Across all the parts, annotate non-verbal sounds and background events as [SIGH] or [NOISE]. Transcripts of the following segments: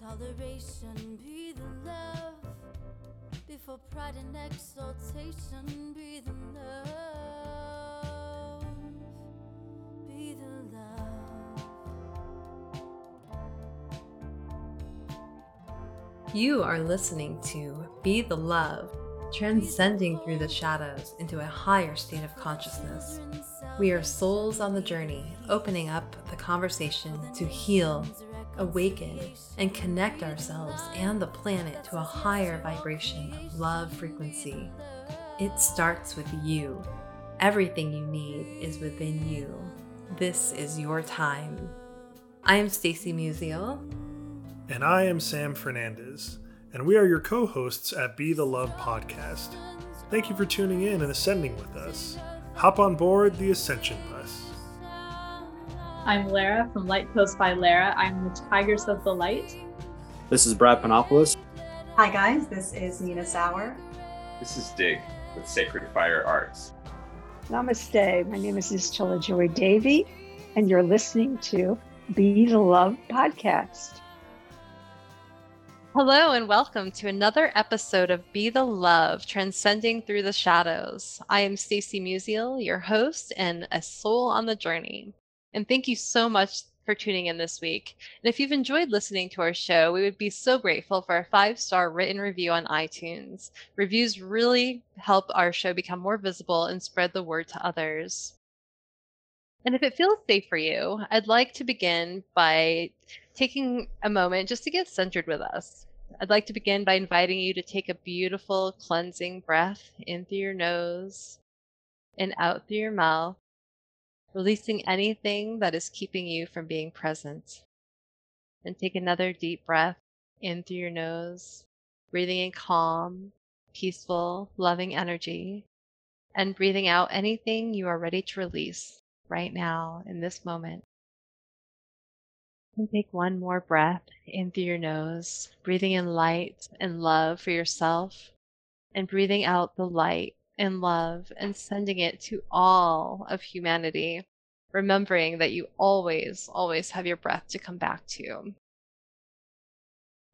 toleration, be the love. Before pride and exaltation, be the love. Be the love. You are listening to Be the Love, transcending through the shadows into a higher state of consciousness. We are souls on the journey, opening up the conversation to heal, awaken, and connect ourselves and the planet to a higher vibration of love frequency. It starts with you. Everything you need is within you. This is your time. I am Stacy Musial. And I am Sam Fernandez, and we are your co hosts at Be the Love podcast. Thank you for tuning in and ascending with us. Hop on board the Ascension Bus. I'm Lara from Light Post by Lara. I'm the Tigers of the Light. This is Brad Panopoulos. Hi, guys. This is Nina Sauer. This is Dig with Sacred Fire Arts. Namaste. My name is Istola Joy Davy, and you're listening to Be the Love podcast. Hello, and welcome to another episode of Be the Love, Transcending Through the Shadows. I am Stacy Musial, your host and a soul on the journey. And thank you so much for tuning in this week. And if you've enjoyed listening to our show, we would be so grateful for a five star written review on iTunes. Reviews really help our show become more visible and spread the word to others. And if it feels safe for you, I'd like to begin by taking a moment just to get centered with us. I'd like to begin by inviting you to take a beautiful cleansing breath in through your nose and out through your mouth, releasing anything that is keeping you from being present. And take another deep breath in through your nose, breathing in calm, peaceful, loving energy, and breathing out anything you are ready to release right now in this moment. And take one more breath in through your nose, breathing in light and love for yourself, and breathing out the light and love and sending it to all of humanity, remembering that you always, always have your breath to come back to.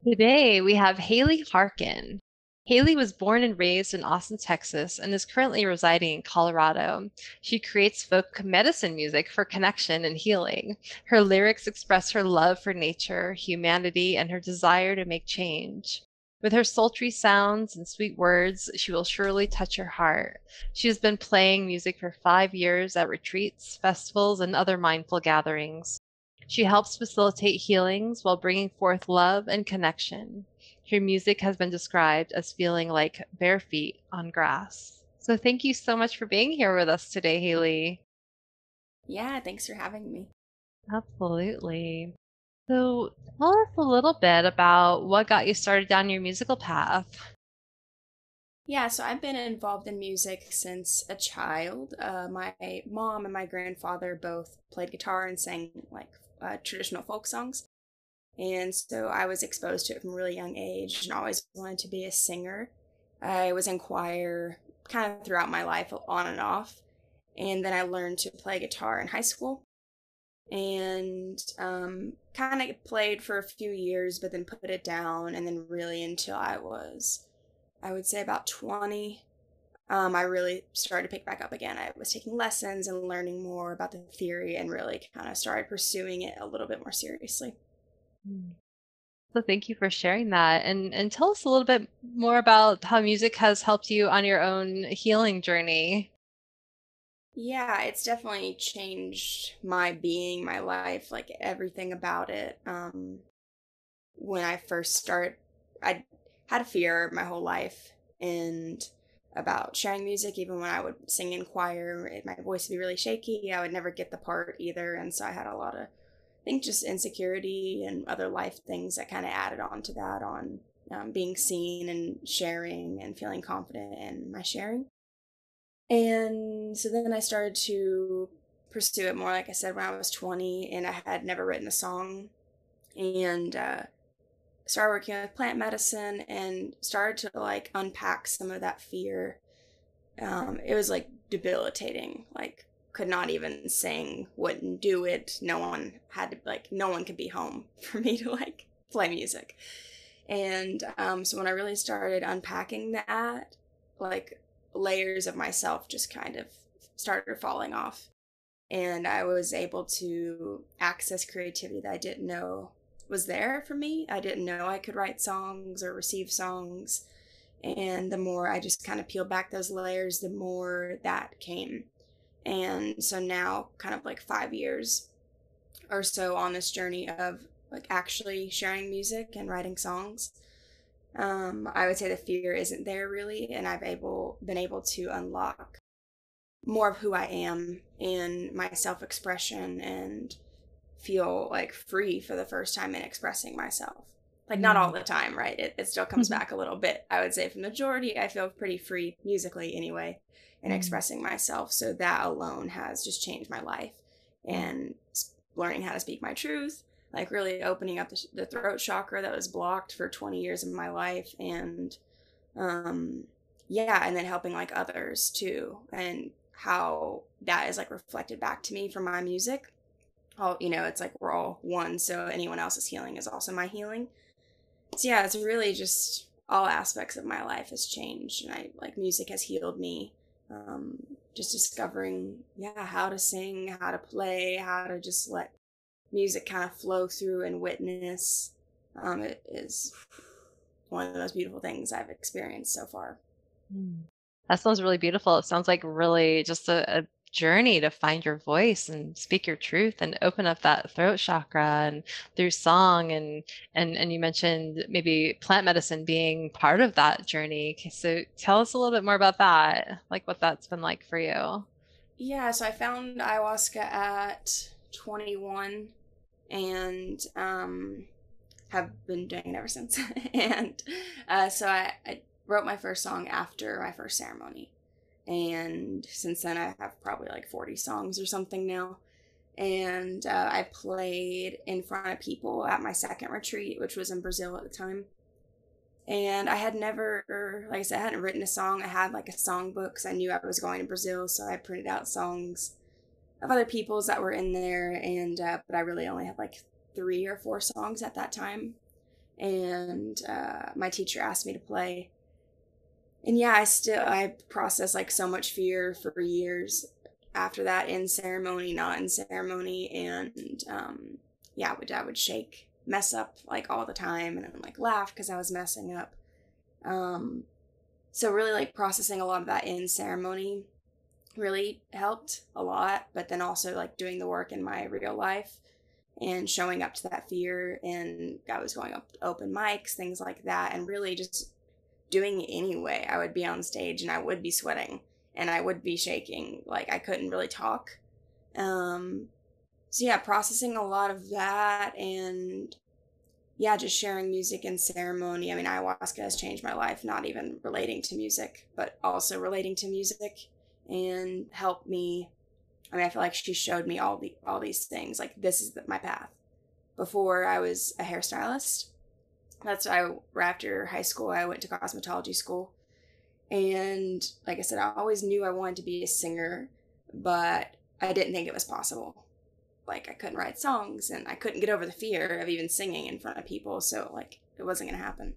Today we have Haley Harkin. Haley was born and raised in Austin, Texas, and is currently residing in Colorado. She creates folk medicine music for connection and healing. Her lyrics express her love for nature, humanity, and her desire to make change. With her sultry sounds and sweet words, she will surely touch your heart. She has been playing music for five years at retreats, festivals, and other mindful gatherings. She helps facilitate healings while bringing forth love and connection. Her music has been described as feeling like bare feet on grass. So thank you so much for being here with us today, Haley. Yeah, thanks for having me. Absolutely. So tell us a little bit about what got you started down your musical path. Yeah, so I've been involved in music since a child. Uh, my mom and my grandfather both played guitar and sang like uh, traditional folk songs. And so I was exposed to it from a really young age and always wanted to be a singer. I was in choir kind of throughout my life, on and off. And then I learned to play guitar in high school and um, kind of played for a few years, but then put it down. And then, really, until I was, I would say, about 20, um, I really started to pick back up again. I was taking lessons and learning more about the theory and really kind of started pursuing it a little bit more seriously. Hmm. So thank you for sharing that and and tell us a little bit more about how music has helped you on your own healing journey. Yeah, it's definitely changed my being, my life, like everything about it. Um when I first started I had a fear my whole life and about sharing music even when I would sing in choir, my voice would be really shaky. I would never get the part either and so I had a lot of I think just insecurity and other life things that kind of added on to that on um, being seen and sharing and feeling confident in my sharing. And so then I started to pursue it more, like I said, when I was 20 and I had never written a song and uh, started working with plant medicine and started to like unpack some of that fear. Um, it was like debilitating, like could not even sing, wouldn't do it. No one had to like no one could be home [LAUGHS] for me to like play music. And um, so when I really started unpacking that, like layers of myself just kind of started falling off. And I was able to access creativity that I didn't know was there for me. I didn't know I could write songs or receive songs. And the more I just kind of peeled back those layers, the more that came. And so now, kind of like five years or so on this journey of like actually sharing music and writing songs. Um, I would say the fear isn't there really, and I've able been able to unlock more of who I am in my self expression and feel like free for the first time in expressing myself. Like not all mm. the time, right? It, it still comes mm-hmm. back a little bit. I would say for majority, I feel pretty free musically anyway in mm. expressing myself. So that alone has just changed my life and learning how to speak my truth, like really opening up the, the throat chakra that was blocked for 20 years of my life and um yeah, and then helping like others too and how that is like reflected back to me from my music. All you know, it's like we're all one, so anyone else's healing is also my healing. So yeah, it's really just all aspects of my life has changed and I like music has healed me. Um just discovering yeah, how to sing, how to play, how to just let music kind of flow through and witness. Um it is one of the most beautiful things I've experienced so far. Mm. That sounds really beautiful. It sounds like really just a, a journey to find your voice and speak your truth and open up that throat chakra and through song and and and you mentioned maybe plant medicine being part of that journey so tell us a little bit more about that like what that's been like for you yeah so i found ayahuasca at 21 and um have been doing it ever since [LAUGHS] and uh, so I, I wrote my first song after my first ceremony. And since then, I have probably like 40 songs or something now. And uh, I played in front of people at my second retreat, which was in Brazil at the time. And I had never, like I said, I hadn't written a song. I had like a songbook because I knew I was going to Brazil. So I printed out songs of other people's that were in there. And, uh, but I really only had like three or four songs at that time. And uh, my teacher asked me to play and yeah, I still I processed like so much fear for years after that in ceremony, not in ceremony, and um, yeah, I would I would shake, mess up like all the time, and like laugh because I was messing up. Um, so really like processing a lot of that in ceremony really helped a lot, but then also like doing the work in my real life and showing up to that fear and I was going up open mics, things like that, and really just doing it anyway. I would be on stage and I would be sweating and I would be shaking. Like I couldn't really talk. Um, so yeah, processing a lot of that and yeah, just sharing music and ceremony. I mean, ayahuasca has changed my life, not even relating to music, but also relating to music and helped me. I mean, I feel like she showed me all the all these things. Like this is my path. Before I was a hairstylist, that's I after high school I went to cosmetology school. And like I said, I always knew I wanted to be a singer, but I didn't think it was possible. Like I couldn't write songs and I couldn't get over the fear of even singing in front of people, so like it wasn't to happen.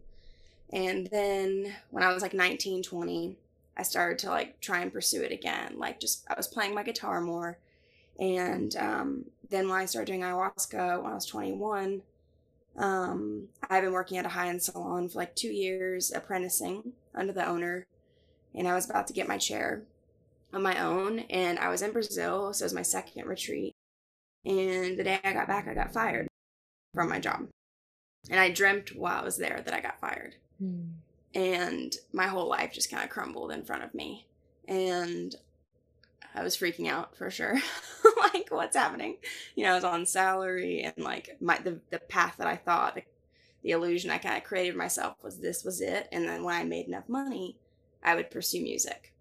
And then when I was like 19, 20, I started to like try and pursue it again. Like just I was playing my guitar more. And um, then when I started doing ayahuasca when I was 21, um, I've been working at a high end salon for like two years, apprenticing under the owner, and I was about to get my chair on my own. And I was in Brazil, so it was my second retreat. And the day I got back, I got fired from my job. And I dreamt while I was there that I got fired. Mm. And my whole life just kind of crumbled in front of me. And I was freaking out for sure. [LAUGHS] like, what's happening? You know, I was on salary and like my the, the path that I thought, the, the illusion I kind of created myself was this was it. And then when I made enough money, I would pursue music.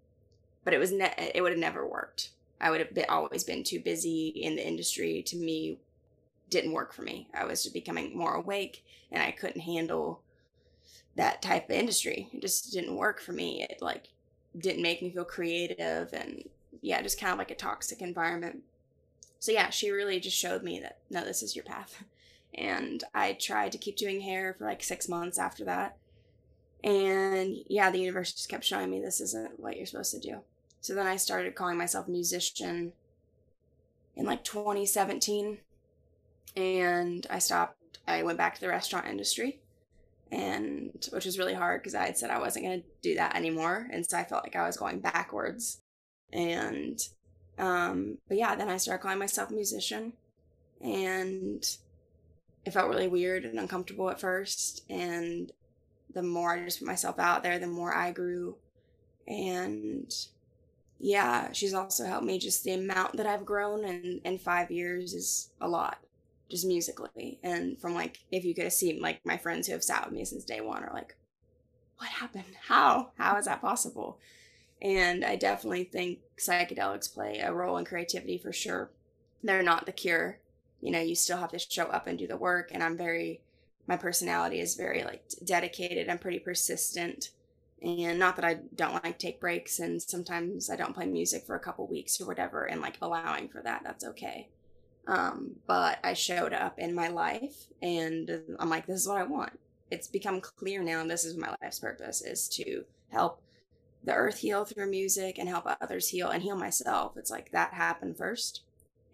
But it was ne- it would have never worked. I would have been, always been too busy in the industry. To me, didn't work for me. I was just becoming more awake, and I couldn't handle that type of industry. It just didn't work for me. It like didn't make me feel creative and yeah, just kind of like a toxic environment. So yeah, she really just showed me that no, this is your path. [LAUGHS] And I tried to keep doing hair for like six months after that. And yeah, the universe just kept showing me this isn't what you're supposed to do. So then I started calling myself musician in like 2017. And I stopped, I went back to the restaurant industry and which was really hard because I had said I wasn't going to do that anymore, and so I felt like I was going backwards. And um, but yeah, then I started calling myself a musician, and it felt really weird and uncomfortable at first. And the more I just put myself out there, the more I grew. And yeah, she's also helped me. Just the amount that I've grown in in five years is a lot just musically. And from like if you could have seen like my friends who have sat with me since day one are like what happened? How? How is that possible? And i definitely think psychedelics play a role in creativity for sure. They're not the cure. You know you still have to show up and do the work and i'm very my personality is very like dedicated i'm pretty persistent. And not that i don't like take breaks and sometimes i don't play music for a couple weeks or whatever and like allowing for that that's okay um, but I showed up in my life and I'm like, this is what I want. It's become clear now, and this is my life's purpose is to help the earth heal through music and help others heal and heal myself. It's like that happened first,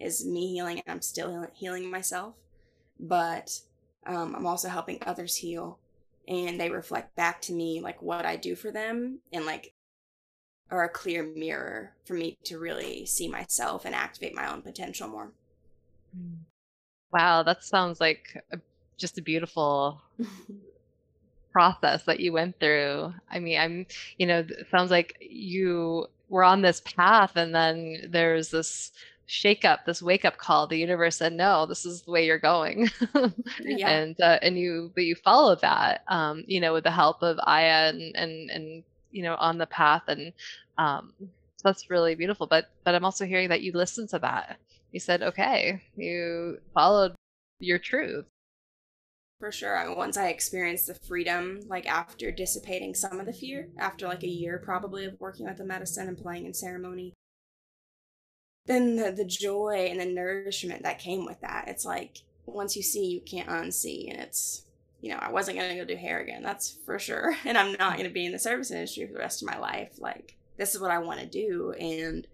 is me healing, I'm still healing myself. But um, I'm also helping others heal, and they reflect back to me like what I do for them, and like are a clear mirror for me to really see myself and activate my own potential more. Wow, that sounds like a, just a beautiful [LAUGHS] process that you went through. I mean, I'm, you know, it sounds like you were on this path and then there's this shake up, this wake up call. The universe said, no, this is the way you're going. [LAUGHS] yeah. And, uh, and you, but you followed that, um, you know, with the help of Aya and, and, and, you know, on the path. And, um, that's really beautiful. But, but I'm also hearing that you listened to that you said, okay, you followed your truth. For sure. Once I experienced the freedom, like after dissipating some of the fear, after like a year probably of working with the medicine and playing in ceremony, then the, the joy and the nourishment that came with that, it's like once you see, you can't unsee. And it's, you know, I wasn't going to go do hair again, that's for sure. [LAUGHS] And I'm not going to be in the service industry for the rest of my life. Like, this is what I want to do. And,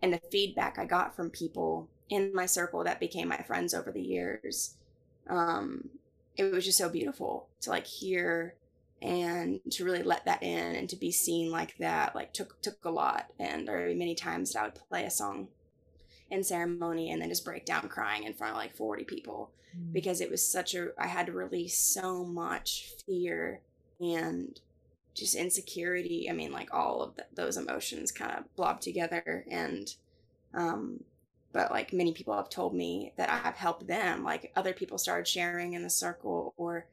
and the feedback I got from people in my circle that became my friends over the years. Um, it was just so beautiful to like hear and to really let that in and to be seen like that like took took a lot and there were many times that I would play a song in ceremony and then just break down crying in front of like 40 people mm. because it was such a I had to release so much fear and just insecurity I mean like all of the, those emotions kind of blob together and um but like many people have told me that I've helped them. Like other people started sharing in the circle or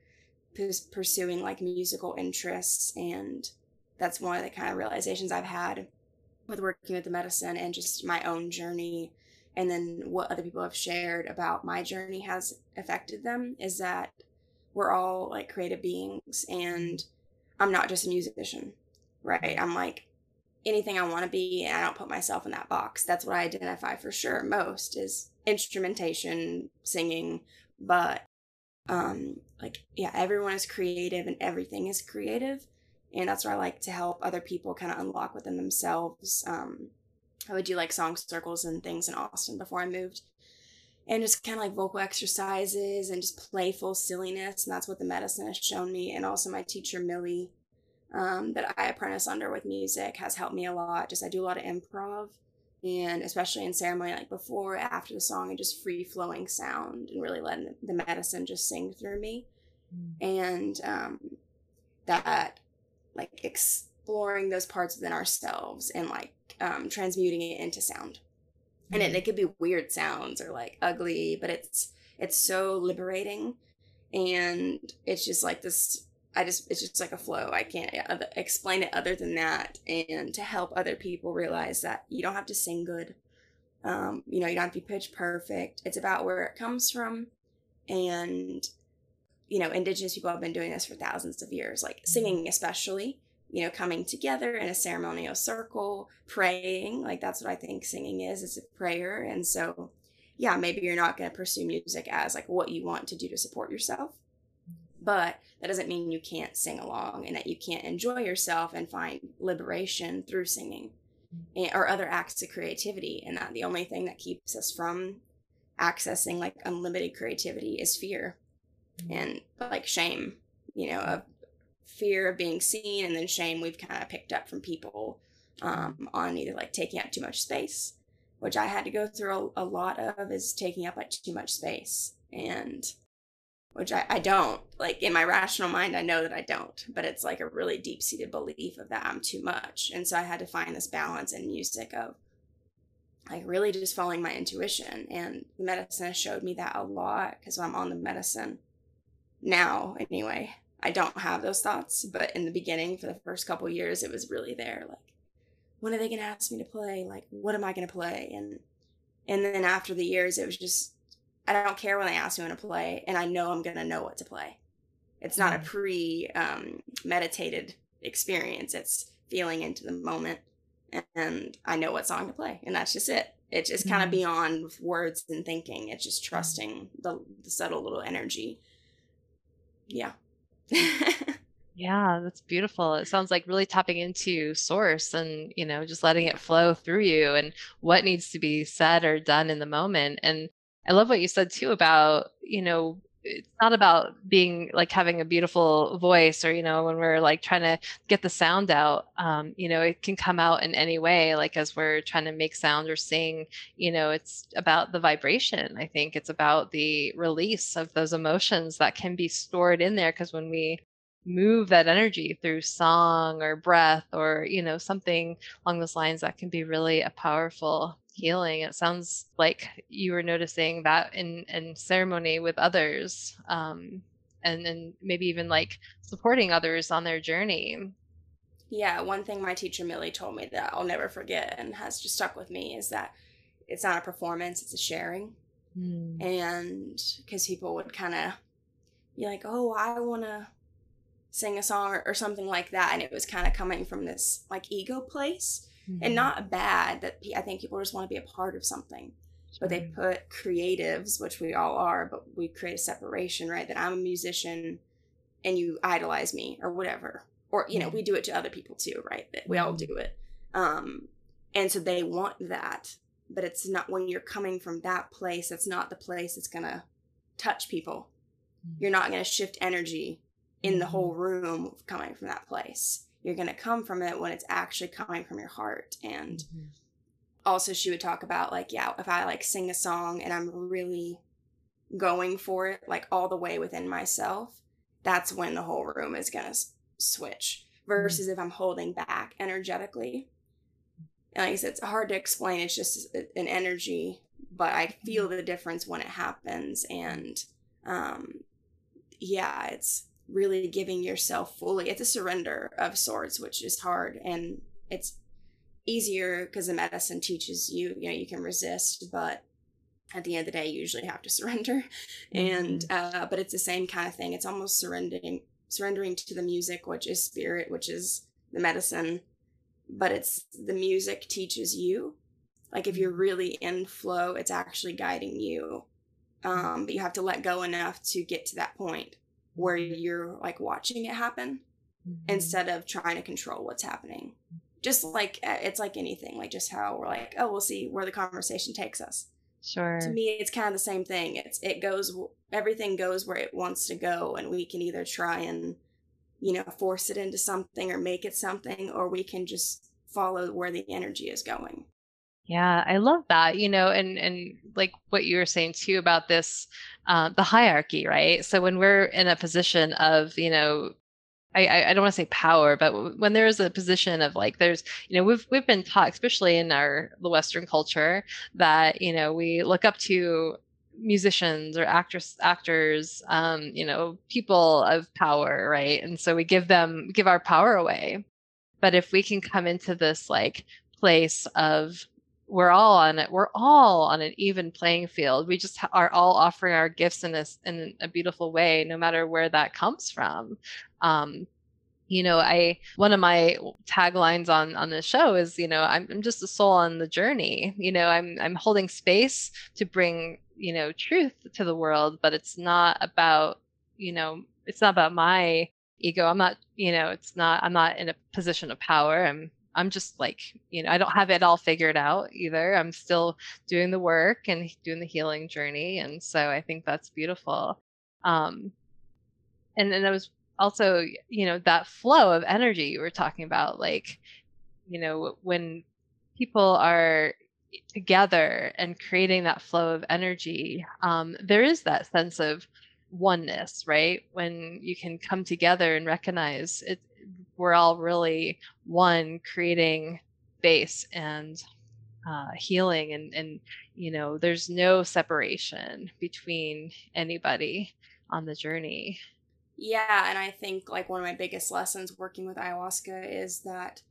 pursuing like musical interests. And that's one of the kind of realizations I've had with working with the medicine and just my own journey. And then what other people have shared about my journey has affected them is that we're all like creative beings and I'm not just a musician, right? I'm like anything I want to be, and I don't put myself in that box. That's what I identify for sure most is instrumentation, singing, but um like yeah, everyone is creative and everything is creative, and that's where I like to help other people kind of unlock within themselves. Um I would do like song circles and things in Austin before I moved. And just kind of like vocal exercises and just playful silliness. And that's what the medicine has shown me. And also, my teacher, Millie, um, that I apprentice under with music has helped me a lot. Just I do a lot of improv, and especially in ceremony, like before, after the song, and just free flowing sound and really letting the medicine just sing through me, mm. and um, that like exploring those parts within ourselves and like um, transmuting it into sound. Mm. And it, mm. it could be weird sounds or like ugly, but it's it's so liberating, and it's just like this I just it's just like a flow. I can't explain it other than that, and to help other people realize that you don't have to sing good. Um, you know, you don't have to be pitch perfect. It's about where it comes from, and you know, indigenous people have been doing this for thousands of years, like singing especially. You know, coming together in a ceremonial circle, praying. Like that's what I think singing is. It's a prayer, and so yeah, maybe you're not going to pursue music as like what you want to do to support yourself. But that doesn't mean you can't sing along and that you can't enjoy yourself and find liberation through singing or other acts of creativity. And that the only thing that keeps us from accessing like unlimited creativity is fear and like shame, you know, of fear of being seen and then shame we've kind of picked up from people um, on either like taking up too much space, which I had to go through a, a lot of is taking up like too much space. And which I, I don't like in my rational mind i know that i don't but it's like a really deep-seated belief of that i'm too much. And so i had to find this balance in music of like really just following my intuition. And the medicine has showed me that a lot because i'm on the medicine now anyway. I don't have those thoughts but in the beginning for the first couple years it was really there like when are they going to ask me to play? Like what am i going to play? And and then after the years it was just i don't care when they ask me when to play and i know i'm going to know what to play it's not a pre um, meditated experience it's feeling into the moment and i know what song to play and that's just it it's just kind of Mhm. beyond words and thinking it's just trusting the, the subtle little energy yeah Yeah, that's beautiful. It sounds like really tapping into source and, you know, just letting it flow through you and what needs to be said or done in the moment. And I love what you said too about, you know, it's not about being like having a beautiful voice or, you know, when we're like trying to get the sound out, um, you know, it can come out in any way, like as we're trying to make sound or sing, you know, it's about the vibration. I think it's about the release of those emotions that can be stored in there. Because when we move that energy through song or breath or you know something along those lines that can be really a powerful healing it sounds like you were noticing that in in ceremony with others um and then maybe even like supporting others on their journey. Yeah one thing my teacher millie told me that i'll never forget and has just stuck with me is that it's not a performance it's a sharing. And because people would kind of be like oh i want to sing a song or, or something like that and it was kind of coming from this like ego place and mm-hmm. not bad that i think people just want to be a part of something. But they put creatives which we all are but we create a separation right? That i'm a musician and you idolize me or whatever. Or you know mm-hmm. we do it to other people too right? That we all mm-hmm. do it. Um and so they want that but it's not when you're coming from that place that's not the place that's gonna touch people. You're not gonna shift energy in the whole room coming from that place you're gonna come from it when it's actually coming from your heart. And mm-hmm. also she would talk about like yeah if i like sing a song and i'm really going for it like all the way within myself that's when the whole room is going to s- switch mm-hmm. versus if i'm holding back energetically. And like i said it's hard to explain it's just an energy but i feel mm-hmm. the difference when it happens. And um yeah it's really giving yourself fully it's a surrender of sorts which is hard and it's easier because the medicine teaches you you know you can resist but at the end of the day you usually have to [LAUGHS] surrender. And uh but it's the same kind of thing it's almost surrendering surrendering to the music which is spirit which is the medicine but it's the music teaches you. Like if you're really in flow it's actually guiding you um but you have to let go enough to get to that point where you're like watching it happen instead of trying to control what's happening. Just like uh, it's like anything like just how we're like oh we'll see where the conversation takes us. Sure. to me it's kind of the same thing. It's it goes everything goes where it wants to go and we can either try and you know force it into something or make it something or we can just follow where the energy is going Yeah, I love that, you know, and and like what you were saying too about this, uh, the hierarchy, right? So when we're in a position of, you know, I I don't want to say power, but when there is a position of like there's, you know, we've we've been taught, especially in our the Western culture, that you know we look up to musicians or actress actors, um, you know, people of power, right? And so we give them give our power away. But if we can come into this like place of we're all on it we're all on an even playing field. We just are all offering our gifts in this in a beautiful way no matter where that comes from. Um you know i one of my taglines on on the show is you know I'm, I'm just a soul on the journey. You know i'm i'm holding space to bring you know truth to the world but it's not about you know it's not about my ego. I'm not you know it's not i'm not in a position of power. I'm i'm just like you know i don't have it all figured out either. I'm still doing the work and doing the healing journey and so i think that's beautiful. Um and then I was also you know that flow of energy you were talking about like you know when people are together and creating that flow of energy um, there is that sense of oneness right? When you can come together and recognize it we're all really one creating base and uh, healing and and you know there's no separation between anybody on the journey yeah, and I think like one of my biggest lessons working with ayahuasca is that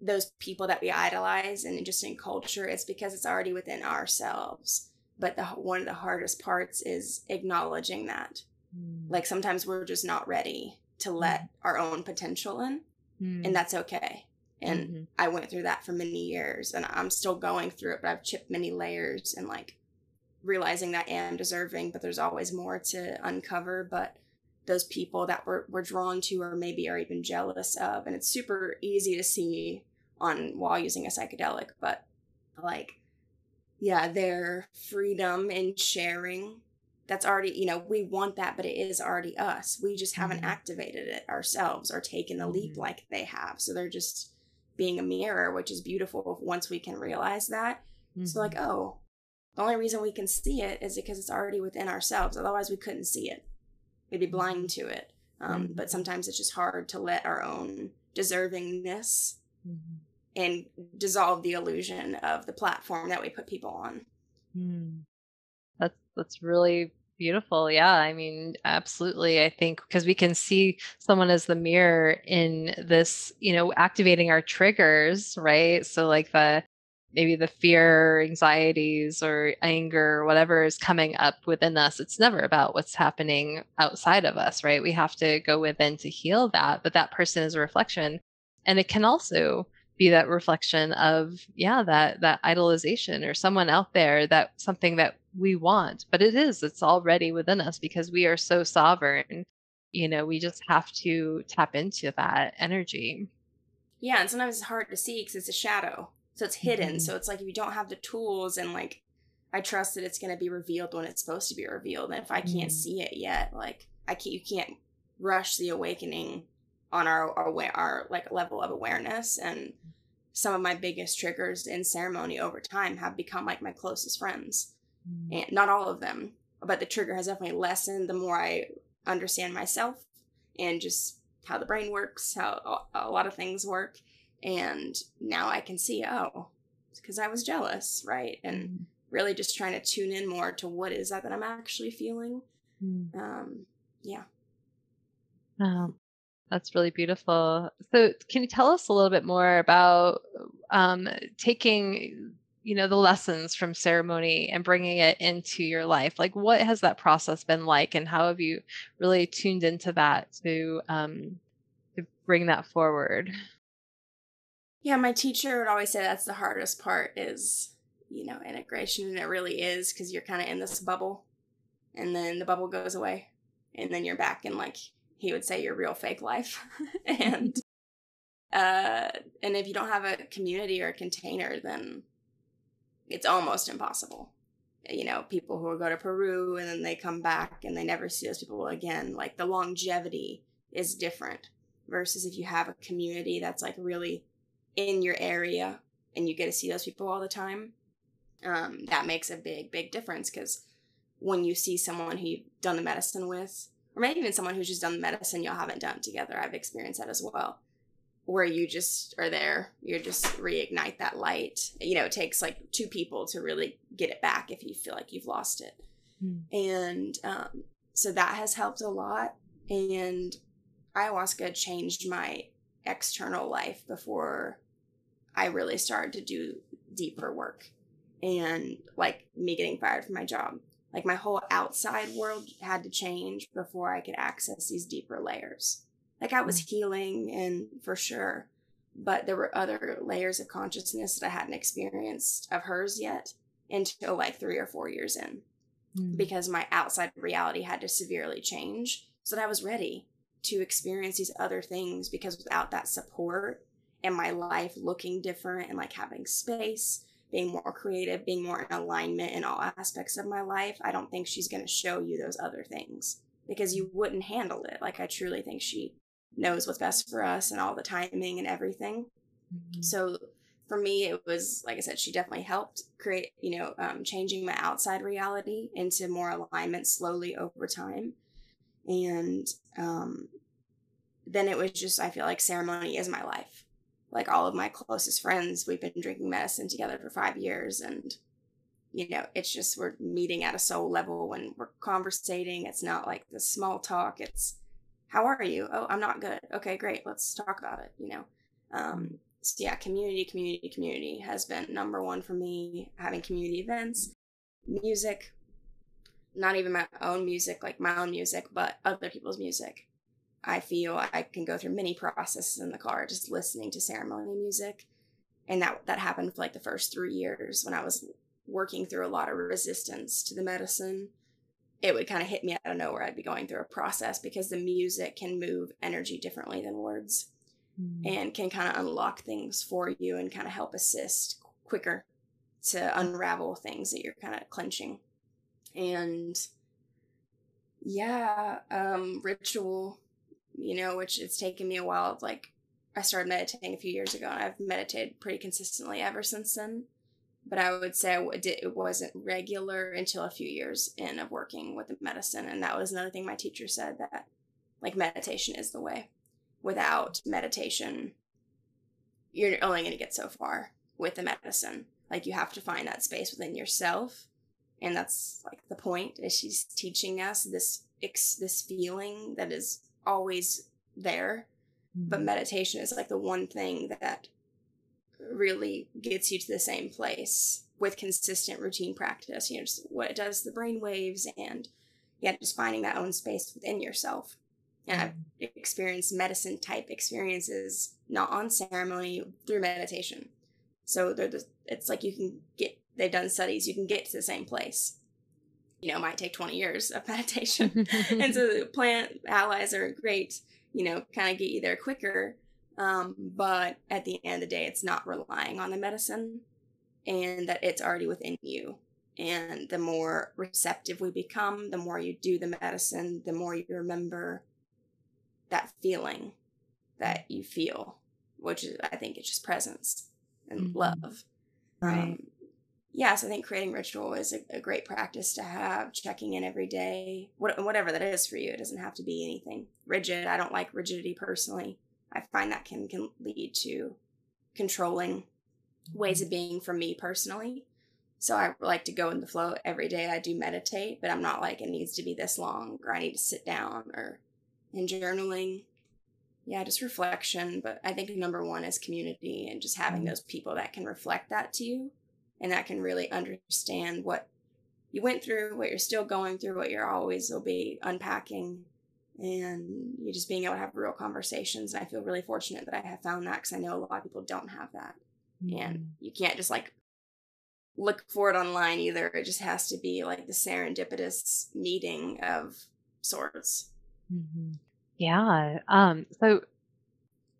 those people that we idolize and just in culture, it's because it's already within ourselves. But the one of the hardest parts is acknowledging that. Mm. Like sometimes we're just not ready to let mm. our own potential in, mm. and that's okay. And mm-hmm. I went through that for many years, and I'm still going through it. But I've chipped many layers and like realizing that I am deserving, but there's always more to uncover. But those people that we're, we're drawn to or maybe are even jealous of and it's super easy to see on while using a psychedelic but like yeah their freedom in sharing that's already you know we want that but it is already us we just haven't mm-hmm. activated it ourselves or taken the leap mm-hmm. like they have so they're just being a mirror which is beautiful once we can realize that mm-hmm. so like oh the only reason we can see it is because it's already within ourselves otherwise we couldn't see it we'd be blind mm-hmm. to it. Um, mm-hmm. But sometimes it's just hard to let our own deservingness mm-hmm. and dissolve the illusion of the platform that we put people on. Mm. That's that's really beautiful. Yeah, I mean, absolutely. I think because we can see someone as the mirror in this, you know, activating our triggers, right? So like the maybe the fear, anxieties, or anger, or whatever is coming up within us. It's never about what's happening outside of us, right? We have to go within to heal that. But that person is a reflection. And it can also be that reflection of, yeah, that that idolization or someone out there that something that we want. But it is, it's already within us because we are so sovereign. You know, we just have to tap into that energy. Yeah, and sometimes it's hard to see because it's a shadow so it's hidden. Mm-hmm. So it's like if you don't have the tools and like I trust that it's going to be revealed when it's supposed to be revealed. And if I can't mm. see it yet, like I can't, you can't rush the awakening on our, our, our like level of awareness. And some of my biggest triggers in ceremony over time have become like my closest friends. Mm. And not all of them, but the trigger has definitely lessened the more I understand myself and just how the brain works, how a lot of things work and now I can see, oh, because I was jealous, right? And mm. really just trying to tune in more to what is that that I'm actually feeling. Mm. Um, yeah. Oh, that's really beautiful. So, can you tell us a little bit more about um, taking, you know, the lessons from ceremony and bringing it into your life? Like, what has that process been like, and how have you really tuned into that to um, to bring that forward? yeah, my teacher would always say that's the hardest part is, you know, integration. And it really is because you're kind of in this bubble and then the bubble goes away and then you're back in like he would say your real fake life. [LAUGHS] and uh and if you don't have a community or a container then it's almost impossible. You know, people who go to Peru and then they come back and they never see those people again. Like the longevity is different versus if you have a community that's like really in your area and you get to see those people all the time, um, that makes a big, big difference because when you see someone who you've done the medicine with, or maybe even someone who's just done the medicine y'all haven't done together, I've experienced that as well, where you just are there, you just reignite that light. You know, it takes like two people to really get it back if you feel like you've lost it. Mm. And um, so that has helped a lot. And ayahuasca changed my external life before I really started to do deeper work and like me getting fired from my job. Like my whole outside world had to change before I could access these deeper layers. Like I was healing and for sure, but there were other layers of consciousness that I hadn't experienced of hers yet until like three or four years in Mm. because my outside reality had to severely change so that I was ready to experience these other things because without that support and my life looking different and like having space, being more creative, being more in alignment in all aspects of my life, I don't think she's going to show you those other things because you wouldn't handle it. Like I truly think she knows what's best for us and all the timing and everything. Mhm. So for me, it was like I said, she definitely helped create, you know, um, changing my outside reality into more alignment slowly over time. And um, then it was just, I feel like ceremony is my life. Like all of my closest friends, we've been drinking medicine together for five years. And, you know, it's just we're meeting at a soul level when we're conversating. It's not like the small talk. It's, how are you? Oh, I'm not good. Okay, great. Let's talk about it, you know. Um, so yeah, community, community, community has been number one for me. Having community events, music, not even my own music, like my own music, but other people's music. I feel I can go through many processes in the car just listening to ceremony music. And that that happened for like the first three years when I was working through a lot of resistance to the medicine. It would kind of hit me out of nowhere. I'd be going through a process because the music can move energy differently than words Mm. and can kind of unlock things for you and kind of help assist quicker to unravel things that you're kind of clenching. And yeah, um, ritual, you know, which it's taken me a while. Of, Like, I started meditating a few years ago and I've meditated pretty consistently ever since then. But I would say I it wasn't regular until a few years in of working with the medicine. And that was another thing my teacher said that, like, meditation is the way without meditation, you're only going to get so far with the medicine. Like you have to find that space within yourself, and that's like the point. Is she's teaching us this this feeling that is always there, but mm-hmm. meditation is like the one thing that really gets you to the same place with consistent routine practice. You know, just what it does the brain waves and yeah, just finding that own space within yourself. And I've mm-hmm. experienced medicine type experiences not on ceremony through meditation. So they're the, it's like you can get they've done studies you can get to the same place. You know, might take 20 years of [LAUGHS] meditation. [LAUGHS] and so the plant allies are great, you know, kind of get you there quicker. Um, but at the end of the day, it's not relying on the medicine and that it's already within you. And the more receptive we become, the more you do the medicine, the more you remember that feeling that you feel, which is, I think, it's just presence and Mhm. love. Right. Um, yeah, so I think creating ritual is a, a great practice to have, checking in every day, what, whatever that is for you. It doesn't have to be anything rigid. I don't like rigidity personally. I find that can, can lead to controlling ways of mm-hmm. being for me personally. So I like to go in the flow every day. I do meditate, but I'm not like it needs to be this long or I need to sit down or in journaling. Yeah, just reflection. But I think number one is community and just having mm-hmm. those people that can reflect that to you and that can really understand what you went through, what you're still going through, what you're always will be unpacking, and you just being able to have real conversations. And I feel really fortunate that I have found that because I know a lot of people don't have that, and you can't just like look for it online either. It just has to be like the serendipitous meeting of sorts. Mhm. Yeah. Um, so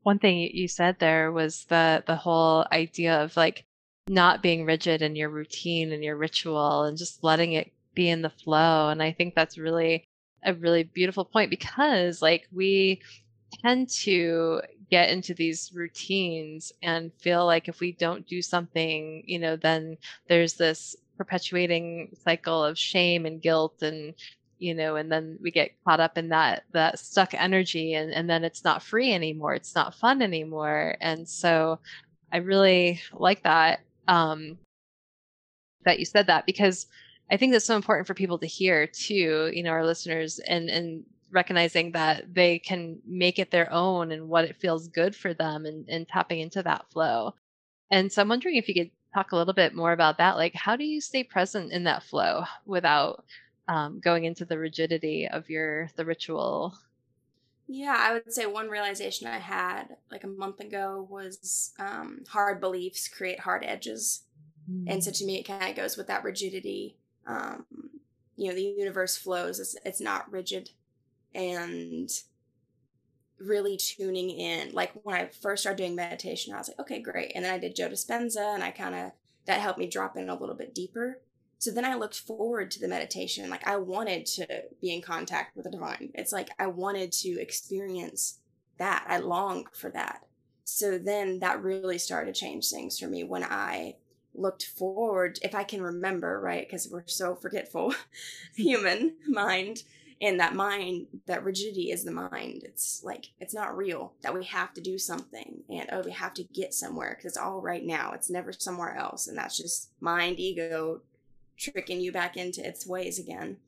one thing you said there was the the whole idea of like not being rigid in your routine and your ritual and just letting it be in the flow. And I think that's really a really beautiful point because like we tend to get into these routines and feel like if we don't do something, you know, then there's this perpetuating cycle of shame and guilt and you know and then we get caught up in that that stuck energy and and then it's not free anymore it's not fun anymore and so i really like that um that you said that because i think that's so important for people to hear too you know our listeners and and recognizing that they can make it their own and what it feels good for them and, and tapping into that flow. And so i'm wondering if you could talk a little bit more about that like how do you stay present in that flow without um, going into the rigidity of your the ritual Yeah, I would say one realization I had like a month ago was um, hard beliefs create hard edges. Mm-hmm. And so to me, it kind of goes with that rigidity. Um, you know, the universe flows, it's, it's not rigid. And really tuning in. Like when I first started doing meditation, I was like, okay, great. And then I did Joe Dispenza and I kind of, that helped me drop in a little bit deeper. So then I looked forward to the meditation. Like I wanted to be in contact with the divine. It's like I wanted to experience that. I longed for that. So then that really started to change things for me when I looked forward, if I can remember, right? Because we're so forgetful, [LAUGHS] human mind. And that mind, that rigidity is the mind. It's like, it's not real that we have to do something and, oh, we have to get somewhere because it's all right now. It's never somewhere else. And that's just mind, ego tricking you back into its ways again.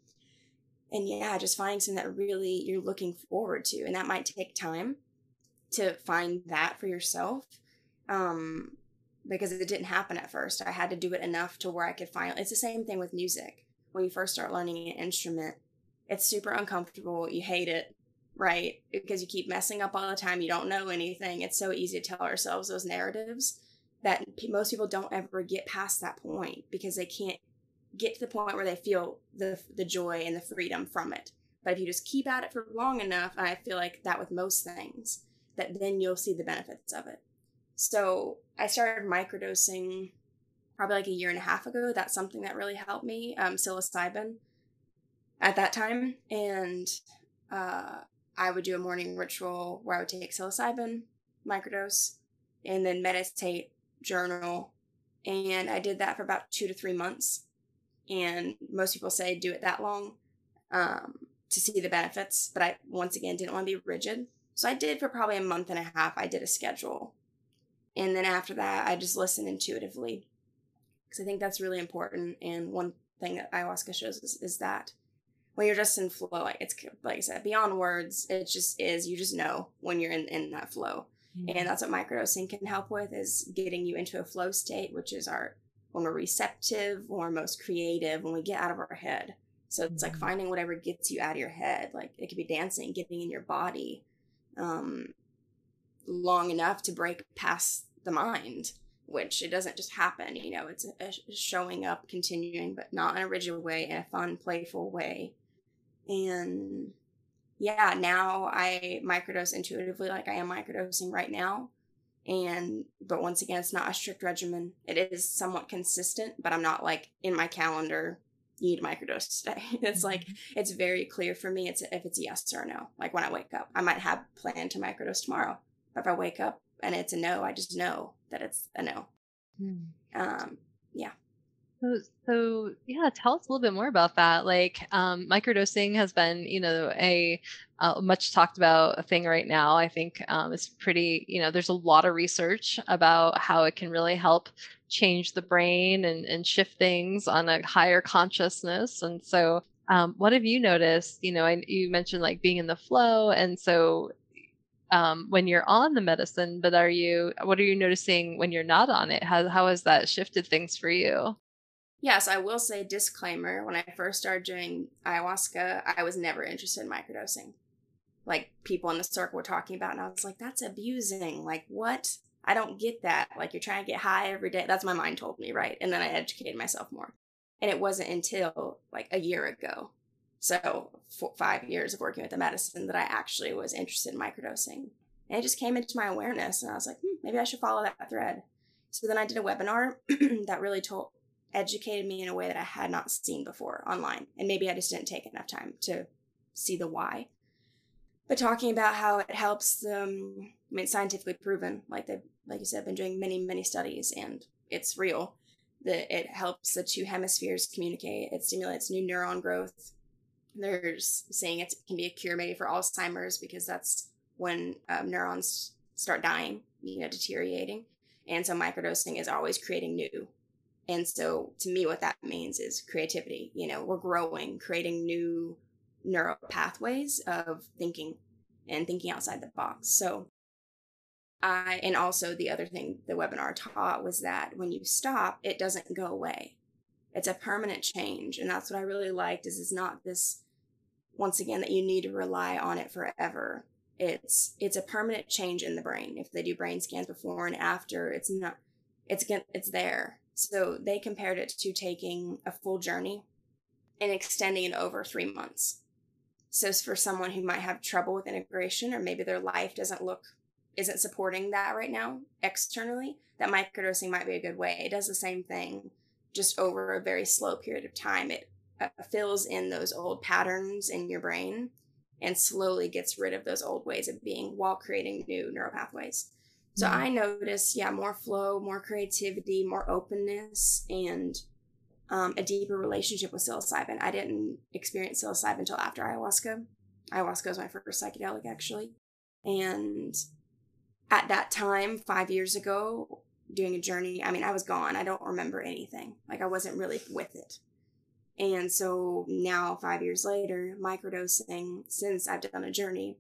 And yeah, just finding something that really you're looking forward to. And that might take time to find that for yourself. Um, because it didn't happen at first. I had to do it enough to where I could finally. it's the same thing with music. When you first start learning an instrument, it's super uncomfortable. You hate it, right? Because you keep messing up all the time. You don't know anything. It's so easy to tell ourselves those narratives that most people don't ever get past that point because they can't get to the point where they feel the the joy and the freedom from it. But if you just keep at it for long enough, I feel like that with most things, that then you'll see the benefits of it. So I started microdosing probably like a year and a half ago. That's something that really helped me. Um, psilocybin at that time, and uh, I would do a morning ritual where I would take psilocybin, microdose, and then meditate, journal, and I did that for about two to three months and most people say do it that long um, to see the benefits but i once again didn't want to be rigid. So i did for probably a month and a half i did a schedule. And then after that i just listened intuitively because i think that's really important and one thing that ayahuasca shows is, is that when you're just in flow it's like i said beyond words it just is you just know when you're in, in that flow. Mm-hmm. and that's what microdosing can help with is getting you into a flow state which is our when we're receptive, when we're most creative, when we get out of our head. So it's like mm-hmm. finding whatever gets you out of your head. Like it could be dancing, getting in your body um, long enough to break past the mind, which it doesn't just happen. You know, it's a, a showing up, continuing, but not in a rigid way, in a fun, playful way. And yeah, now I microdose intuitively, like I am microdosing right now and but once again it's not a strict regimen. It is somewhat consistent but i'm not like in my calendar you need a microdose today. [LAUGHS] It's like mm-hmm. it's very clear for me it's if it's yes or no like when i wake up. I might have planned to microdose tomorrow but if i wake up and it's a no i just know that it's a no. Hmm. um yeah so, so yeah, tell us a little bit more about that. Like, um, microdosing has been, you know, a, much talked about thing right now. I think um, it's pretty, you know, there's a lot of research about how it can really help change the brain and, and shift things on a higher consciousness. And so, um, what have you noticed? You know, I, you mentioned like being in the flow, and so um, when you're on the medicine, but are you? What are you noticing when you're not on it? How how has that shifted things for you? Yes, I will say disclaimer. When I first started doing ayahuasca, I was never interested in microdosing. Like people in the circle were talking about, and I was like, that's abusing. Like, what? I don't get that. Like, you're trying to get high every day. That's my mind told me, right? And then I educated myself more. And it wasn't until like a year ago, so four, five years of working with the medicine, that I actually was interested in microdosing. And it just came into my awareness, and I was like, hmm, maybe I should follow that thread. So then I did a webinar [CLEARS THROAT] that really told educated me in a way that I had not seen before online. And maybe I just didn't take enough time to see the why. But talking about how it helps them, I mean, scientifically proven, like they, like you said, been doing many, many studies, and it's real that it helps the two hemispheres communicate. It stimulates new neuron growth. There's saying it can be a cure maybe for Alzheimer's because that's when um, neurons start dying, you know, deteriorating. And so microdosing is always creating new and so to me, what that means is creativity. You know, we're growing, creating new neural pathways of thinking and thinking outside the box. So I, and also the other thing the webinar taught was that when you stop, it doesn't go away. It's a permanent change. And that's what I really liked is it's not this, once again, that you need to rely on it forever. it's it's a permanent change in the brain. If they do brain scans before and after, it's not it's it's there. So they compared it to taking a full journey and extending it over three months. So for someone who might have trouble with integration or maybe their life doesn't look isn't supporting that right now externally, that microdosing might be a good way. It does the same thing just over a very slow period of time. It uh, fills in those old patterns in your brain and slowly gets rid of those old ways of being while creating new neural pathways. So mm-hmm. I noticed, yeah, more flow, more creativity, more openness, and um, a deeper relationship with psilocybin. I didn't experience psilocybin until after ayahuasca. Ayahuasca was my first psychedelic, actually. And at that time, five years ago, doing a journey, I mean, I was gone. I don't remember anything. Like, I wasn't really with it. And so now, five years later, microdosing, since I've done a journey,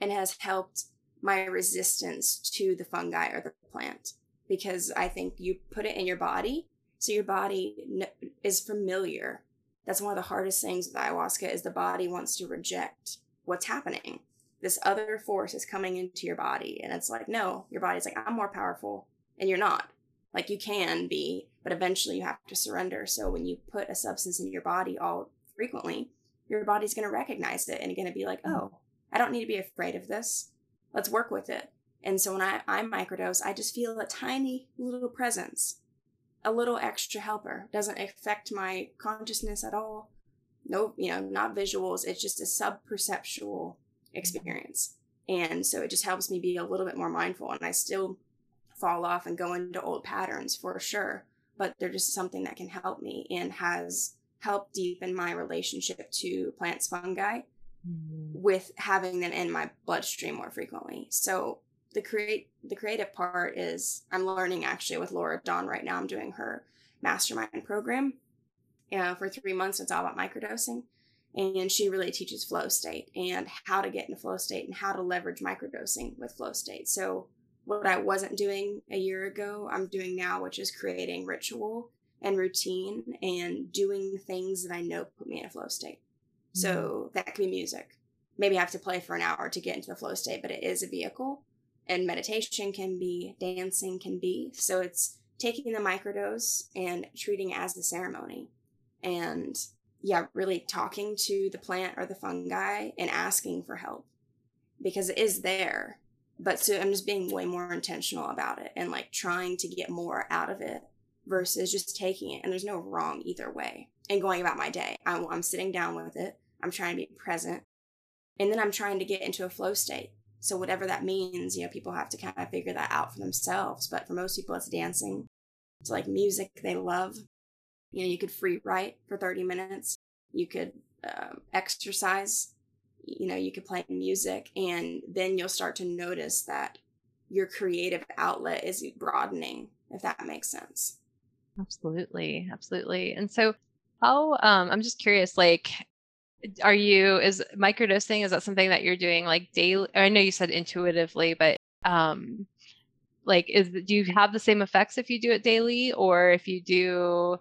and has helped my resistance to the fungi or the plant. Because I think you put it in your body, so your body is familiar. That's one of the hardest things with ayahuasca is the body wants to reject what's happening. This other force is coming into your body, and it's like, no, your body's like, I'm more powerful, and you're not. Like you can be, but eventually you have to surrender. So when you put a substance in your body all frequently, your body's going to recognize it and going to be like, mm-hmm. oh, I don't need to be afraid of this. Let's work with it. And so when I, I microdose, I just feel a tiny little presence, a little extra helper. Doesn't affect my consciousness at all. No, you know, not visuals. It's just a sub perceptual experience. And so it just helps me be a little bit more mindful. And I still fall off and go into old patterns for sure, but they're just something that can help me and has helped deepen my relationship to plants, fungi mm-hmm. with having them in my bloodstream more frequently. So the create the creative part is I'm learning actually with Laura Dawn right now. I'm doing her mastermind program. For three months it's all about microdosing. And she really teaches flow state and how to get into flow state and how to leverage microdosing with flow state. So what I wasn't doing a year ago, I'm doing now, which is creating ritual and routine and doing things that I know put me in a flow state. Mm-hmm. So that could be music. Maybe I have to play for an hour to get into the flow state, but it is a vehicle. And meditation can be, dancing can be. So it's taking the microdose and treating as the ceremony. And yeah, really talking to the plant or the fungi and asking for help because it is there but so i'm just being way more intentional about it and like trying to get more out of it versus just taking it and there's no wrong either way and going about my day I'm, I'm sitting down with it i'm trying to be present and then i'm trying to get into a flow state. So whatever that means you know people have to kind of figure that out for themselves but for most people it's dancing. It's like music they love. You know you could free write for 30 minutes. You could um, exercise. You know you could play music and then you'll start to notice that your creative outlet is broadening if that makes sense. Absolutely absolutely. And so how um i'm just curious like are you is microdosing is that something that you're doing like daily i know you said intuitively but um like is do you have the same effects if you do it daily or if you do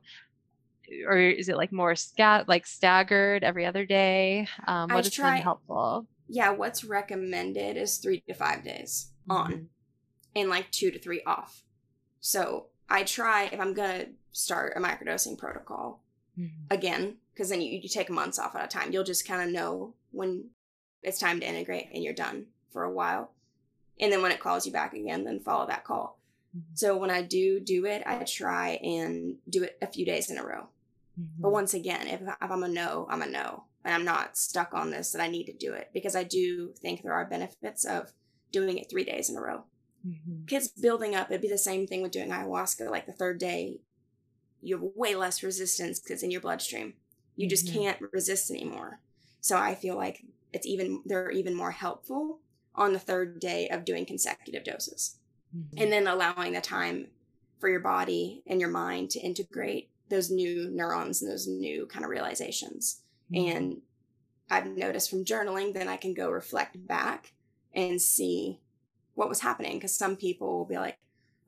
or is it like more scat like staggered every other day? Um, what has been helpful? Yeah, what's recommended is three to five days on, mm-hmm. and like two to three off. So I try if I'm gonna start a microdosing protocol mm-hmm. again, because then you, you take months off at a time. You'll just kind of know when it's time to integrate and you're done for a while. And then when it calls you back again, then follow that call. Mm-hmm. So when I do do it, I try and do it a few days in a row. Mm-hmm. But once again, if, if I'm a no, I'm a no. And I'm not stuck on this that I need to do it because I do think there are benefits of doing it three days in a row. Mm-hmm. Kids building up, it'd be the same thing with doing ayahuasca. Like the third day, you have way less resistance because it's in your bloodstream. You just mm-hmm. can't resist anymore. So I feel like it's even they're even more helpful on the third day of doing consecutive doses. Mm-hmm. And then allowing the time for your body and your mind to integrate those new neurons and those new kind of realizations. Mm-hmm. And I've noticed from journaling, then I can go reflect back and see what was happening. Because some people will be like,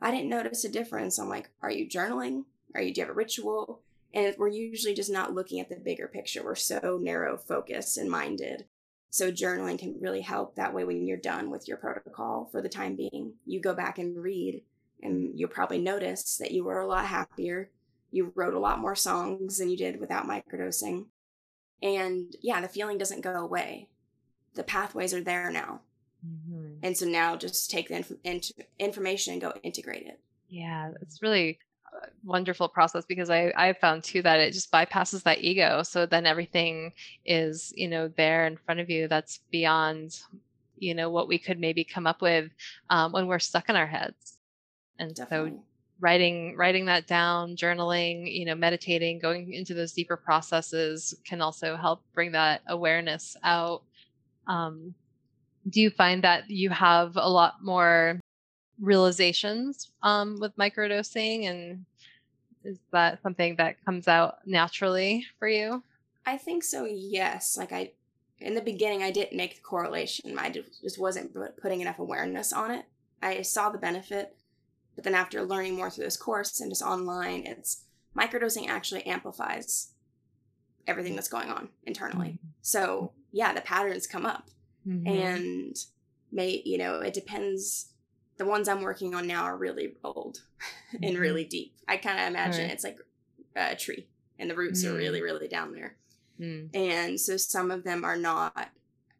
I didn't notice a difference. I'm like, are you journaling? Are you, do you have a ritual? And we're usually just not looking at the bigger picture. We're so narrow focused and minded So journaling can really help. That way, when you're done with your protocol for the time being, you go back and read, and you'll probably notice that you were a lot happier. You wrote a lot more songs than you did without microdosing. And yeah, the feeling doesn't go away. The pathways are there now. Mm-hmm. And so now just take the inf- information and go integrate it. Yeah, it's really wonderful process because I I found too that it just bypasses that ego. So then everything is you know there in front of you. That's beyond you know what we could maybe come up with um, when we're stuck in our heads. And Definitely. so writing writing that down, journaling, you know, meditating, going into those deeper processes can also help bring that awareness out. Um, do you find that you have a lot more realizations um, with microdosing and is that something that comes out naturally for you? I think so yes. Like i in the beginning i didn't make the correlation. I just wasn't putting enough awareness on it. I saw the benefit but then after learning more through this course and just online it's microdosing actually amplifies everything that's going on internally. Mm-hmm. so yeah the patterns come up. Mm-hmm. and may you know it depends the ones I'm working on now are really old [LAUGHS] and mm-hmm. really deep. I kind of imagine right. it's like a tree and the roots mm. are really, really down there. Mm. And so some of them are not,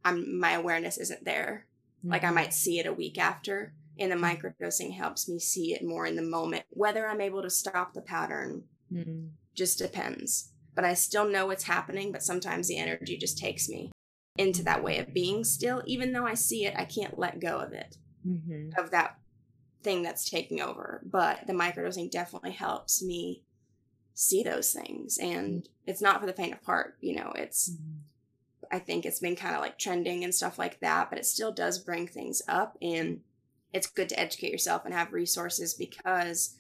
I'm, my awareness isn't there. Mm-hmm. Like I might mm-hmm. see it a week after. And the mm-hmm. microdosing helps me see it more in the moment. Whether I'm able to stop the pattern mm. just depends. But I still know what's happening, but sometimes the energy just takes me into that way of being still. Even though I see it, I can't let go of it mm-hmm. of that thing that's taking over. But the microdosing definitely helps me see those things. And mm-hmm. it's not for the faint of heart, you know, it's, mm-hmm. I think it's been kind of like trending and stuff like that, but it still does bring things up. And it's good to educate yourself and have resources because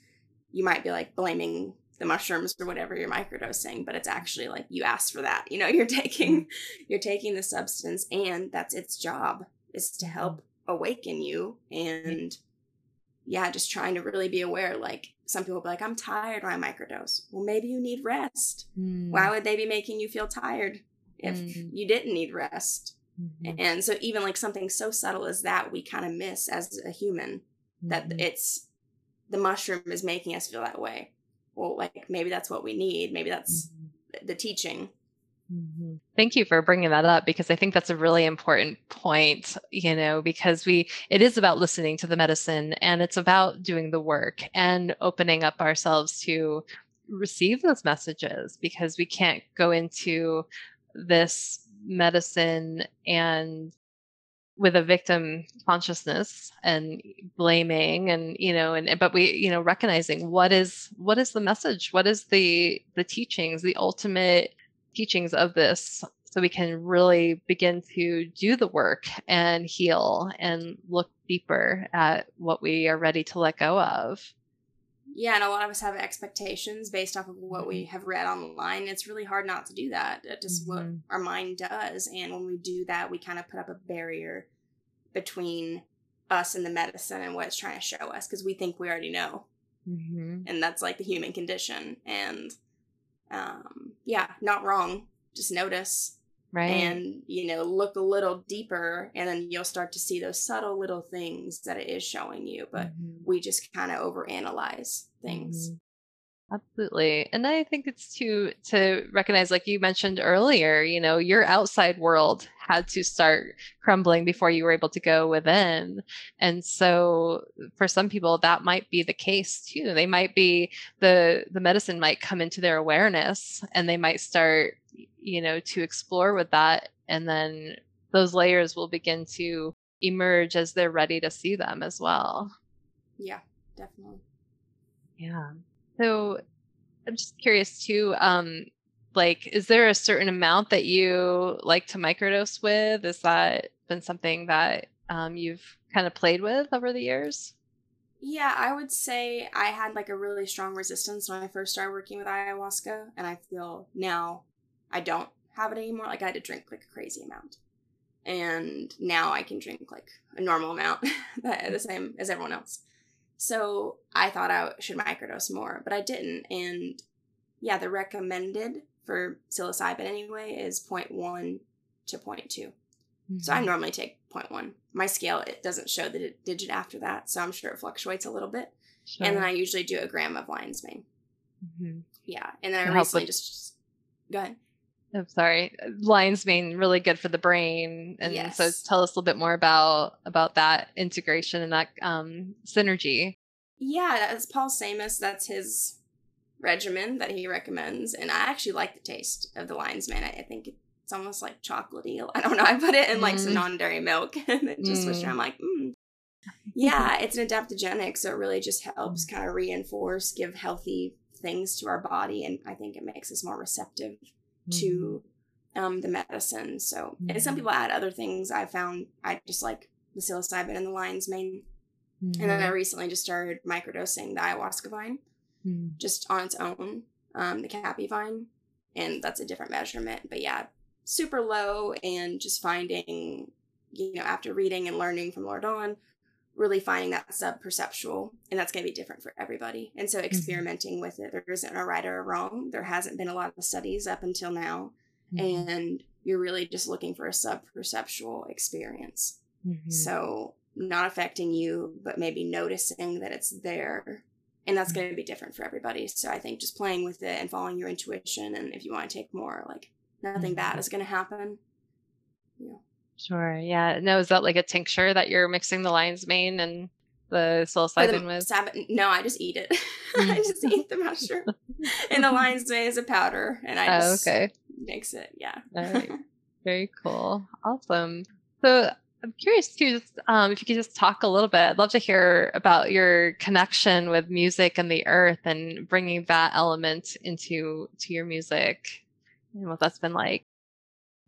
you might be like blaming the mushrooms or whatever you're microdosing but it's actually like you asked for that you know [LAUGHS] you're taking mm-hmm. you're taking the substance and that's its job is to help awaken you and yeah just trying to really be aware like some people be like i'm tired when i microdose well maybe you need rest mm. why would they be making you feel tired if mm. you didn't need rest mm-hmm. and so even like something so subtle as that we kind of miss as a human mm-hmm. that it's the mushroom is making us feel that way well like maybe that's what we need maybe that's mm-hmm. the teaching Mm-hmm. Thank you for bringing that up because I think that's a really important point, you know, because we it is about listening to the medicine and it's about doing the work and opening up ourselves to receive those messages because we can't go into this medicine and with a victim consciousness and blaming and you know and but we you know recognizing what is what is the message what is the the teachings the ultimate teachings of this so we can really begin to do the work and heal and look deeper at what we are ready to let go of. Yeah, and a lot of us have expectations based off of what we mm-hmm. have read online. It's really hard not to do that. That's just mm-hmm. what our mind does. And when we do that, we kind of put up a barrier between us and the medicine and what it's trying to show us because we think we already know. Mm-hmm. And that's like the human condition. And um, yeah, not wrong. Just notice. Right. And, you know, look a little deeper and then you'll start to see those subtle little things that it is showing you. But mm-hmm. we just kind of overanalyze things. Mm-hmm. Absolutely. And I think it's to to recognize like you mentioned earlier, you know, your outside world had to start crumbling before you were able to go within. And so for some people that might be the case too. They might be the the medicine might come into their awareness and they might start, you know, to explore with that and then those layers will begin to emerge as they're ready to see them as well. Yeah, definitely. Yeah. So I'm just curious too. Um, like, is there a certain amount that you like to microdose with? Is that been something that um, you've kind of played with over the years? Yeah, I would say I had like a really strong resistance when I first started working with ayahuasca, and I feel now I don't have it anymore. Like I had to drink like a crazy amount, and now I can drink like a normal amount, [LAUGHS] the same as everyone else. So I thought I should microdose more, but I didn't. And yeah, the recommended for psilocybin anyway is 0.1 to 0.2. So I Mhm. normally take 0.1. My scale it doesn't show the di- digit after that, so I'm sure it fluctuates a little bit. And then I usually do a gram of lion's mane. Mhm. Yeah, and then I recently with- just go ahead. I'm sorry. Lion's mane really good for the brain, and so tell us a little bit more about about that integration and that um, synergy. Yeah, that's Paul Stamets. That's his regimen that he recommends, and I actually like the taste of the lion's mane. I, I think it's almost like chocolatey. [LAUGHS] I don't know. I put it in like some Mm. non-dairy milk, [LAUGHS] and it just switched. Mm. I'm like, mm. [LAUGHS] yeah, it's an adaptogenic, so it really just helps kind of reinforce, give healthy things to our body, and I think it makes us more receptive to um, the medicine. So, and some people add other things. I found I just like the psilocybin and the lion's mane. And then I Mhm. recently just started microdosing the ayahuasca vine Mhm. just on its own, um, the caapi vine, and that's a different measurement. But yeah, super low, and just finding, you know, after reading and learning from Laura Dawn, really finding that sub perceptual, and that's going to be different for everybody. And so experimenting with it, there isn't a right or a wrong. There hasn't been a lot of studies up until now, Mhm. and you're really just looking for a sub perceptual experience. Mhm. So not affecting you, but maybe noticing that it's there. And that's going to be different for everybody. So I think just playing with it and following your intuition. And if you want to take more, like nothing bad Mhm. is going to happen. Yeah. Sure. Yeah. No, is that like a tincture that you're mixing the lion's mane and the psilocybin the with? Sabbath, no, I just eat it. [LAUGHS] I just eat the mushroom. [LAUGHS] and the lion's mane is a powder. And I Oh, just okay. mix it. Yeah. All right. [LAUGHS] Very cool. Awesome. So I'm curious too, just, um, if you could just talk a little bit. I'd love to hear about your connection with music and the earth and bringing that element into to your music and what that's been like.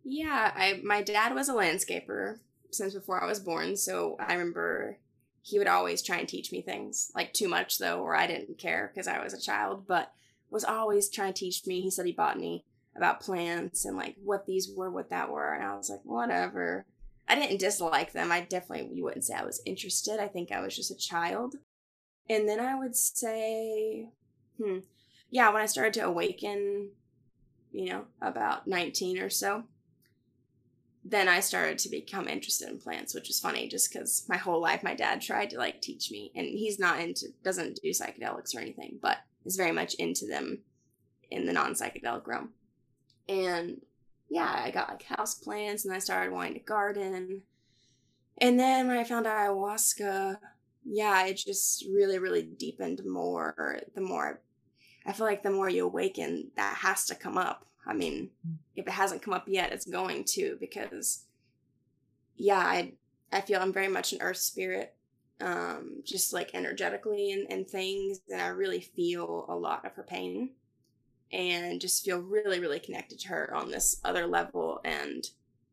Yeah, I my dad was a landscaper since before I was born, so I remember he would always try and teach me things, like too much though, or I didn't care because I was a child, but was always trying to teach me. He studied botany about plants and like what these were, what that were, and I was like, whatever. I didn't dislike them. I definitely you wouldn't say I was interested. I think I was just a child. And then I would say, hmm, yeah, when I started to awaken, you know, about 19 or so, then I started to become interested in plants, which is funny just because my whole life my dad tried to like teach me, and he's not into, doesn't do psychedelics or anything, but is very much into them in the non psychedelic realm. And yeah, I got like house plants and I started wanting to garden. And then when I found ayahuasca, yeah, it just really, really deepened more. The more I feel like the more you awaken, that has to come up. I mean, if it hasn't come up yet, it's going to because yeah, I I feel I'm very much an earth spirit. Um, just like energetically and, and things, and I really feel a lot of her pain and just feel really, really connected to her on this other level. And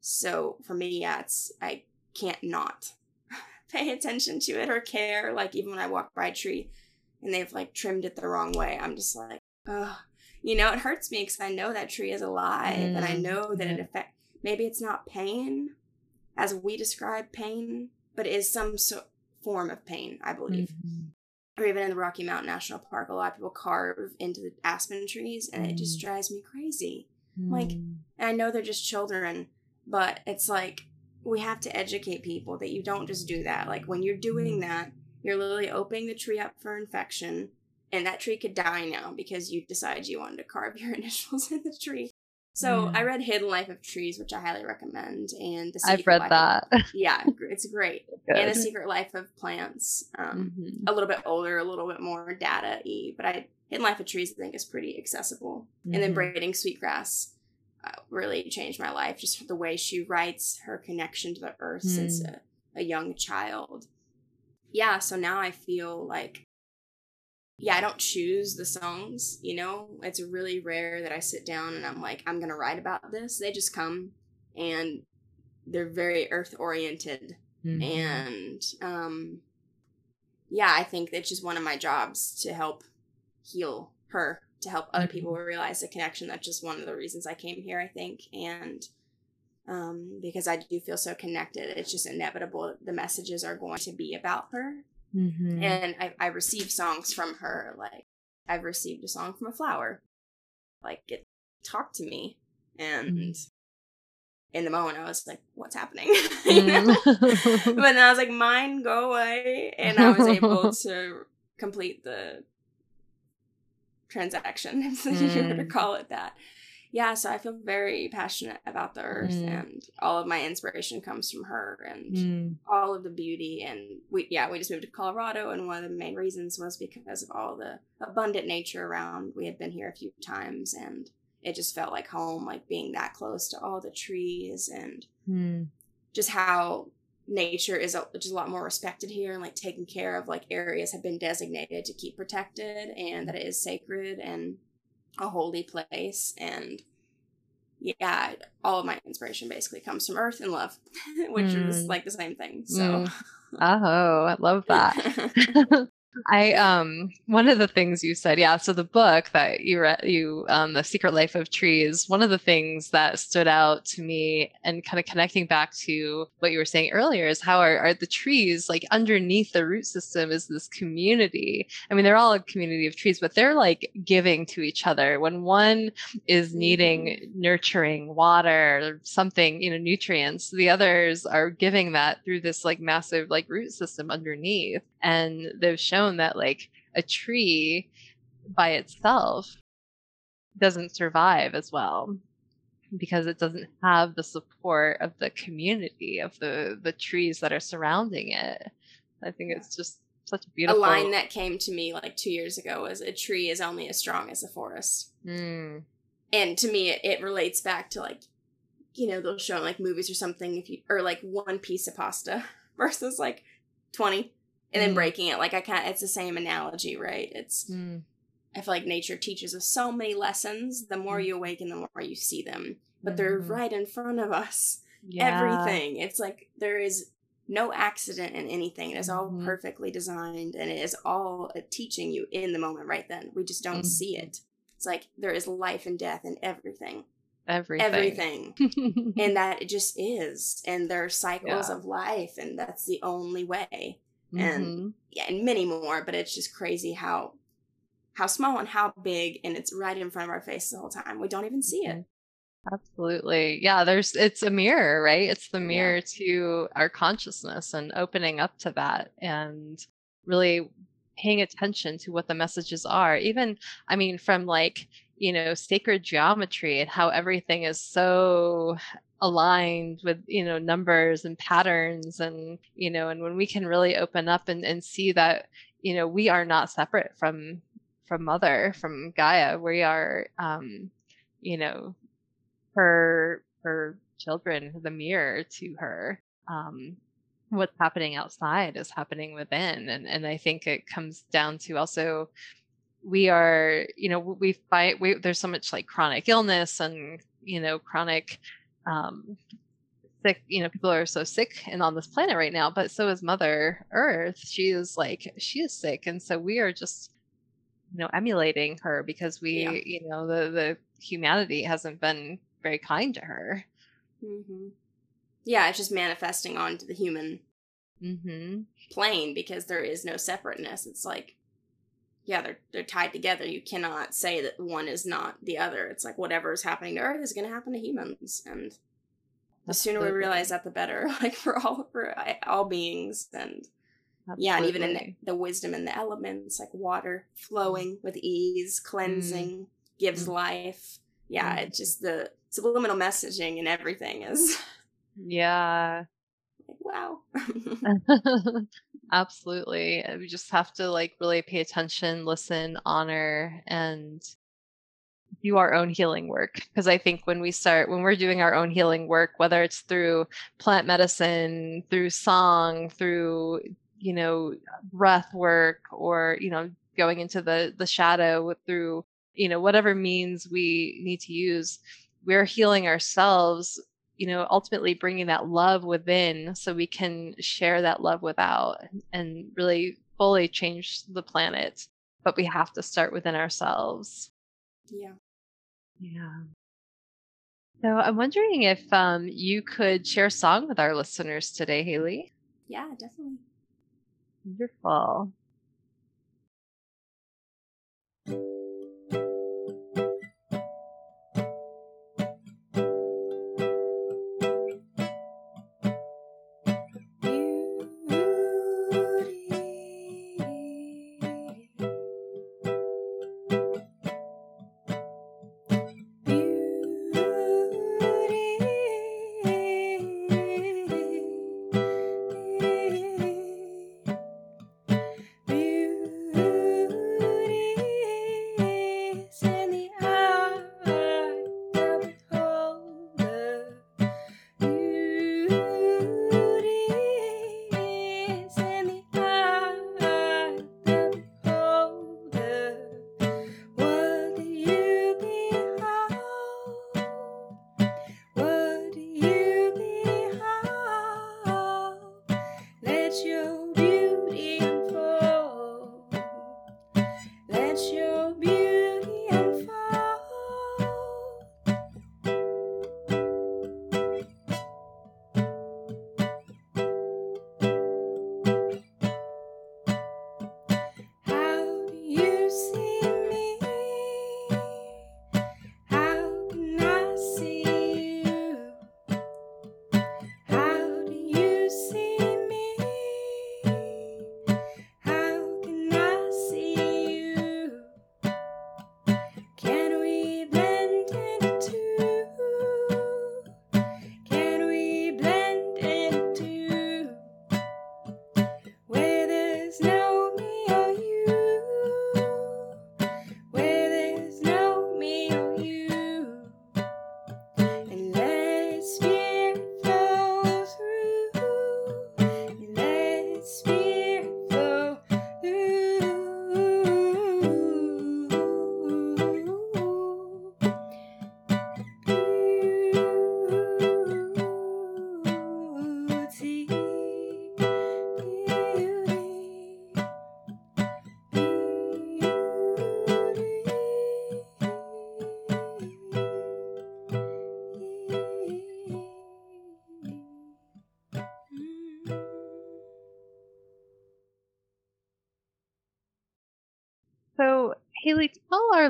so for me, yeah, it's I can't not [LAUGHS] pay attention to it or care. Like even when I walk by a tree and they've like trimmed it the wrong way, I'm just like, oh, you know, it hurts me because I know that tree is alive and I Mm, know that it yeah. affect. Maybe it's not pain as we describe pain, but it is some so- form of pain, I believe. Mhm. Or even in the Rocky Mountain National Park, a lot of people carve into the aspen trees, and it just Mm. drives me crazy. Like, Mm. and I know they're just children, but it's like we have to educate people that you don't just do that. Like when you're doing that, you're literally opening the tree up for infection, and that tree could die now because you decided you wanted to carve [LAUGHS] your initials in the tree. So. I read Hidden Life of Trees, which I highly recommend, and the Secret I've read Life that. Of, [LAUGHS] yeah, it's great. and the Secret Life of Plants. Um, Mhm. a little bit older, a little bit more data y, but I Hidden Life of Trees I think is pretty accessible. And then Mhm. Braiding Sweetgrass uh, really changed my life. Just the way she writes, her connection to the earth since Mm. a, a young child. Yeah, so now I feel like yeah, I don't choose the songs, you know? It's really rare that I sit down and I'm like, I'm gonna write about this. They just come and they're very earth oriented Mhm. and um yeah i think it's just one of my jobs to help heal her to help other people realize the connection that's just one of the reasons i came here i think and um because i do feel so connected it's just inevitable the messages are going to be about her Mhm. and I, I receive songs from her like i've received a song from a flower like it talked to me and in the moment, I was like, "What's happening?" [LAUGHS] mm. but then I was like, "Mine, go away," [LAUGHS] and I was able to complete the transaction, [LAUGHS] if mm. you were to mm. call it that yeah, so I feel very passionate about the earth, mm. and all of my inspiration comes from her, and mm. all of the beauty. And we, yeah, we just moved to Colorado, and one of the main reasons was because of all the abundant nature around. We had been here a few times, and it just felt like home, like being that close to all the trees, and mm. just how nature is a, just a lot more respected here and like taken care of like areas have been designated to keep protected and that it is sacred and a holy place and yeah all of my inspiration basically comes from earth and love [LAUGHS] which mm. is like the same thing so mm. oh i love that [LAUGHS] [LAUGHS] I um one of the things you said, yeah. So the book that you read, you um, the Secret Life of Trees. One of the things that stood out to me, and kind of connecting back to what you were saying earlier, is how are, are the trees like underneath the root system is this community. I mean, they're all a community of trees, but they're like giving to each other. When one is needing mm-hmm. nurturing, water, or something, you know, nutrients, the others are giving that through this like massive like root system underneath and they've shown that like a tree by itself doesn't survive as well because it doesn't have the support of the community of the the trees that are surrounding it. I think it's just such a beautiful a line that came to me like two years ago was a tree is only as strong as a forest. Mm. and to me it, it relates back to like you know they'll show in like movies or something if you or like one piece of pasta [LAUGHS] versus like 20 and then mm. breaking it like i can't it's the same analogy right it's mm. i feel like nature teaches us so many lessons the more mm. you awaken the more you see them but mm. they're mm-hmm. right in front of us yeah. everything it's like there is no accident in anything it is all mm-hmm. perfectly designed and it is all teaching you in the moment right then we just don't see mm-hmm. it it's like there is life and death in everything everything everything [LAUGHS] and that it just is and there are cycles yeah. of life and that's the only way mm-hmm. and yeah, and many more. But it's just crazy how how small and how big, and it's right in front of our face the whole time. We don't even see it. Mm-hmm. Absolutely. Yeah, there's it's a mirror, right? It's the mirror yeah. to our consciousness and opening up to that and really paying attention to what the messages are. Even I mean from like, you know, sacred geometry and how everything is so aligned with you know numbers and patterns and you know and when we can really open up and, and see that you know we are not separate from from mother from gaia. We are um you know her her children the mirror to her. Um what's happening outside is happening within and and i think it comes down to also we are you know we fight we, there's so much like chronic illness and you know chronic um, sick you know people are so sick and on this planet right now but so is mother earth she is like she is sick and so we are just you know emulating her because we yeah. you know the the humanity hasn't been very kind to her mm-hmm. yeah it's just manifesting onto the human mm-hmm. plane because there is no separateness it's like yeah, they're they're tied together. You cannot say that one is not the other. It's like whatever is happening to Earth is going to happen to humans, and the sooner we realize that, the better. [LAUGHS] Like for all for all beings, and Absolutely. yeah, and even in the, the, wisdom in the elements, like water flowing with ease, cleansing, mm. gives mm. life. Yeah, mm. it's just the subliminal messaging and everything is. Yeah. [LAUGHS] wow. [LAUGHS] Absolutely. We just have to like really pay attention, listen, honor, and do our own healing work. Because I think when we start, when we're doing our own healing work, whether it's through plant medicine, through song, through, you know, breath work, or, you know, going into the the shadow through, you know, whatever means we need to use, we're healing ourselves you know ultimately bringing that love within so we can share that love without and really fully change the planet. But we have to start within ourselves. Yeah. Yeah. So i'm wondering if um, you could share a song with our listeners today haley? Yeah definitely. Wonderful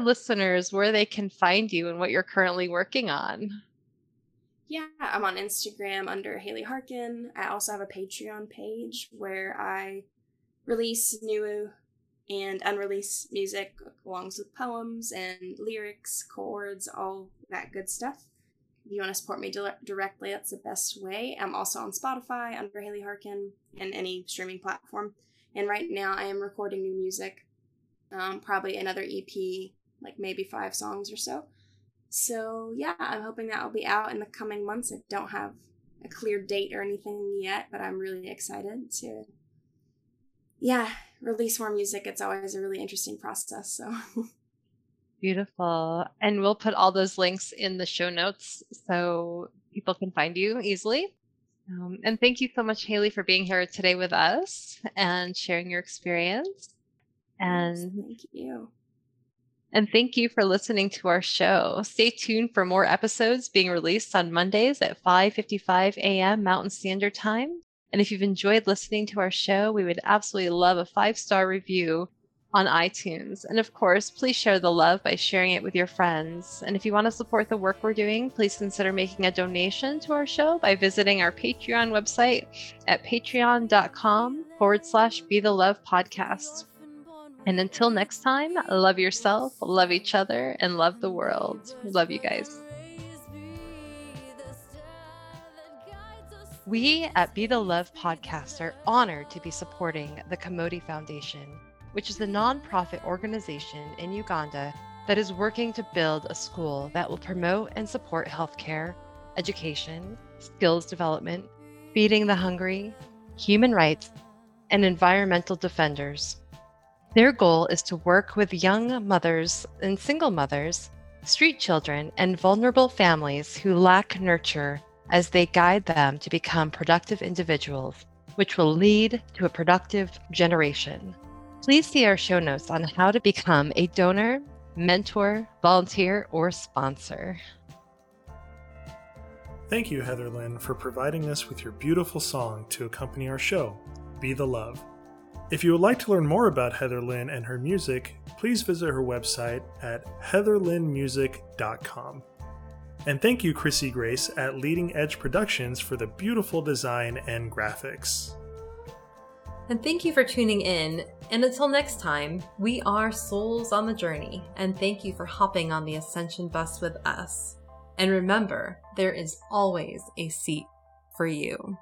listeners where they can find you and what you're currently working on. Yeah, I'm on Instagram under Haley Harkin. I also have a Patreon page where I release new and unreleased music along with poems and lyrics, chords, all that good stuff. If you want to support me di- directly, that's the best way. I'm also on Spotify under Haley Harkin and any streaming platform. And right now I am recording new music, um, probably another EP, like maybe five songs or so. So yeah, I'm hoping that will be out in the coming months. I don't have a clear date or anything yet, but I'm really excited to yeah, release more music. It's always a really interesting process. So [LAUGHS] Beautiful. And we'll put all those links in the show notes so people can find you easily. Um, and thank you so much, Haley, for being here today with us and sharing your experience. And thank you. And thank you for listening to our show. Stay tuned for more episodes being released on Mondays at 5:55 a.m. Mountain Standard Time. And if you've enjoyed listening to our show, we would absolutely love a five-star review on iTunes. And of course, please share the love by sharing it with your friends. And if you want to support the work we're doing, please consider making a donation to our show by visiting our Patreon website at patreon.com forward slash be the love podcast. And until next time, love yourself, love each other, and love the world. Love you guys. We at Be the Love podcast are honored to be supporting the Kamodi Foundation, which is the nonprofit organization in Uganda that is working to build a school that will promote and support healthcare, education, skills development, feeding the hungry, human rights, and environmental defenders. Their goal is to work with young mothers and single mothers, street children, and vulnerable families who lack nurture as they guide them to become productive individuals, which will lead to a productive generation. Please see our show notes on how to become a donor, mentor, volunteer, or sponsor. Thank you, Heather Lynn, for providing us with your beautiful song to accompany our show, Be the Love. If you would like to learn more about Heather Lynn and her music, please visit her website at heatherlynnmusic.com. And thank you, Chrissy Grace at Leading Edge Productions for the beautiful design and graphics. And thank you for tuning in. And until next time, we are Souls on the Journey. And thank you for hopping on the Ascension bus with us. And remember, there is always a seat for you.